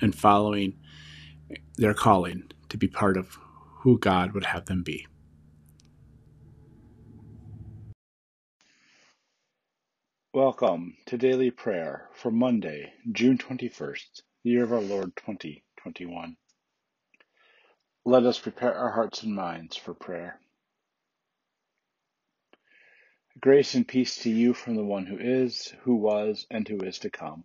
and following their calling to be part of who God would have them be. Welcome to Daily Prayer for Monday, June 21st, the year of our Lord 2021. Let us prepare our hearts and minds for prayer. Grace and peace to you from the one who is, who was, and who is to come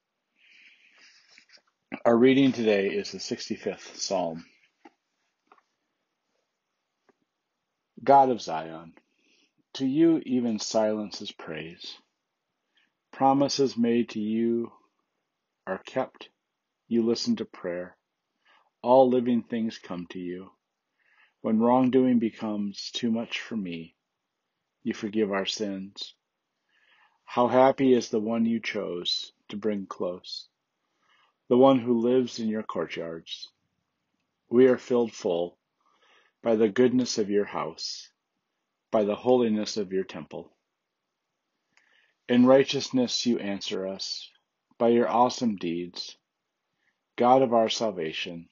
Our reading today is the 65th Psalm. God of Zion, to you even silence is praise. Promises made to you are kept. You listen to prayer. All living things come to you. When wrongdoing becomes too much for me, you forgive our sins. How happy is the one you chose to bring close the one who lives in your courtyards. We are filled full by the goodness of your house, by the holiness of your temple. In righteousness you answer us, by your awesome deeds, God of our salvation,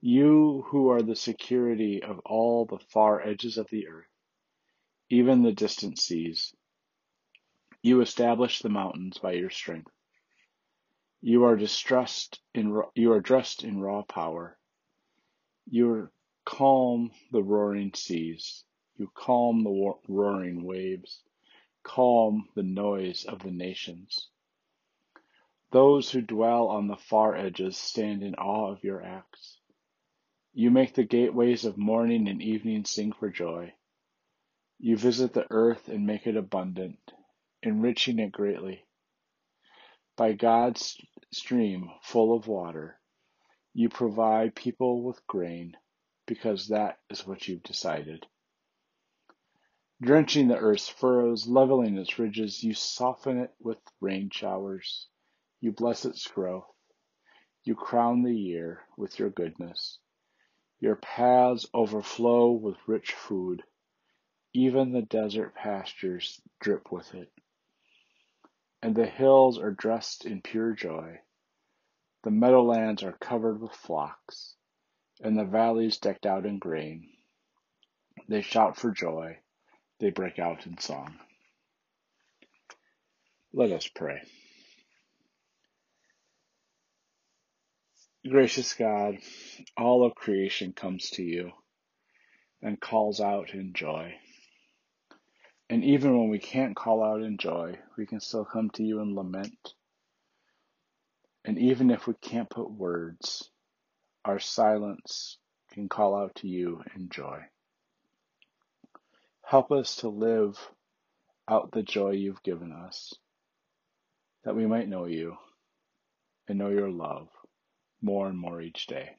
you who are the security of all the far edges of the earth, even the distant seas. You establish the mountains by your strength. You are distressed in you are dressed in raw power. You calm the roaring seas. You calm the roaring waves. Calm the noise of the nations. Those who dwell on the far edges stand in awe of your acts. You make the gateways of morning and evening sing for joy. You visit the earth and make it abundant, enriching it greatly. By God's stream full of water, you provide people with grain because that is what you've decided. Drenching the earth's furrows, leveling its ridges, you soften it with rain showers. You bless its growth. You crown the year with your goodness. Your paths overflow with rich food. Even the desert pastures drip with it and the hills are dressed in pure joy. The meadowlands are covered with flocks, and the valleys decked out in grain. They shout for joy, they break out in song. Let us pray. Gracious God, all of creation comes to you and calls out in joy. And even when we can't call out in joy, we can still come to you and lament. And even if we can't put words, our silence can call out to you in joy. Help us to live out the joy you've given us, that we might know you and know your love more and more each day.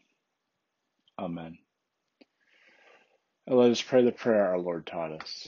Amen. And let us pray the prayer our Lord taught us.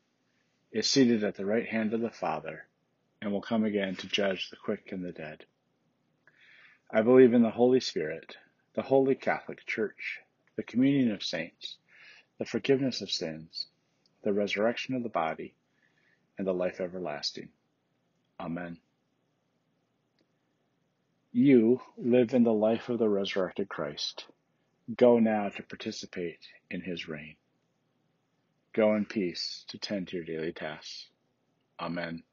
is seated at the right hand of the Father, and will come again to judge the quick and the dead. I believe in the Holy Spirit, the Holy Catholic Church, the communion of saints, the forgiveness of sins, the resurrection of the body, and the life everlasting. Amen. You live in the life of the resurrected Christ. Go now to participate in his reign. Go in peace to tend to your daily tasks. Amen.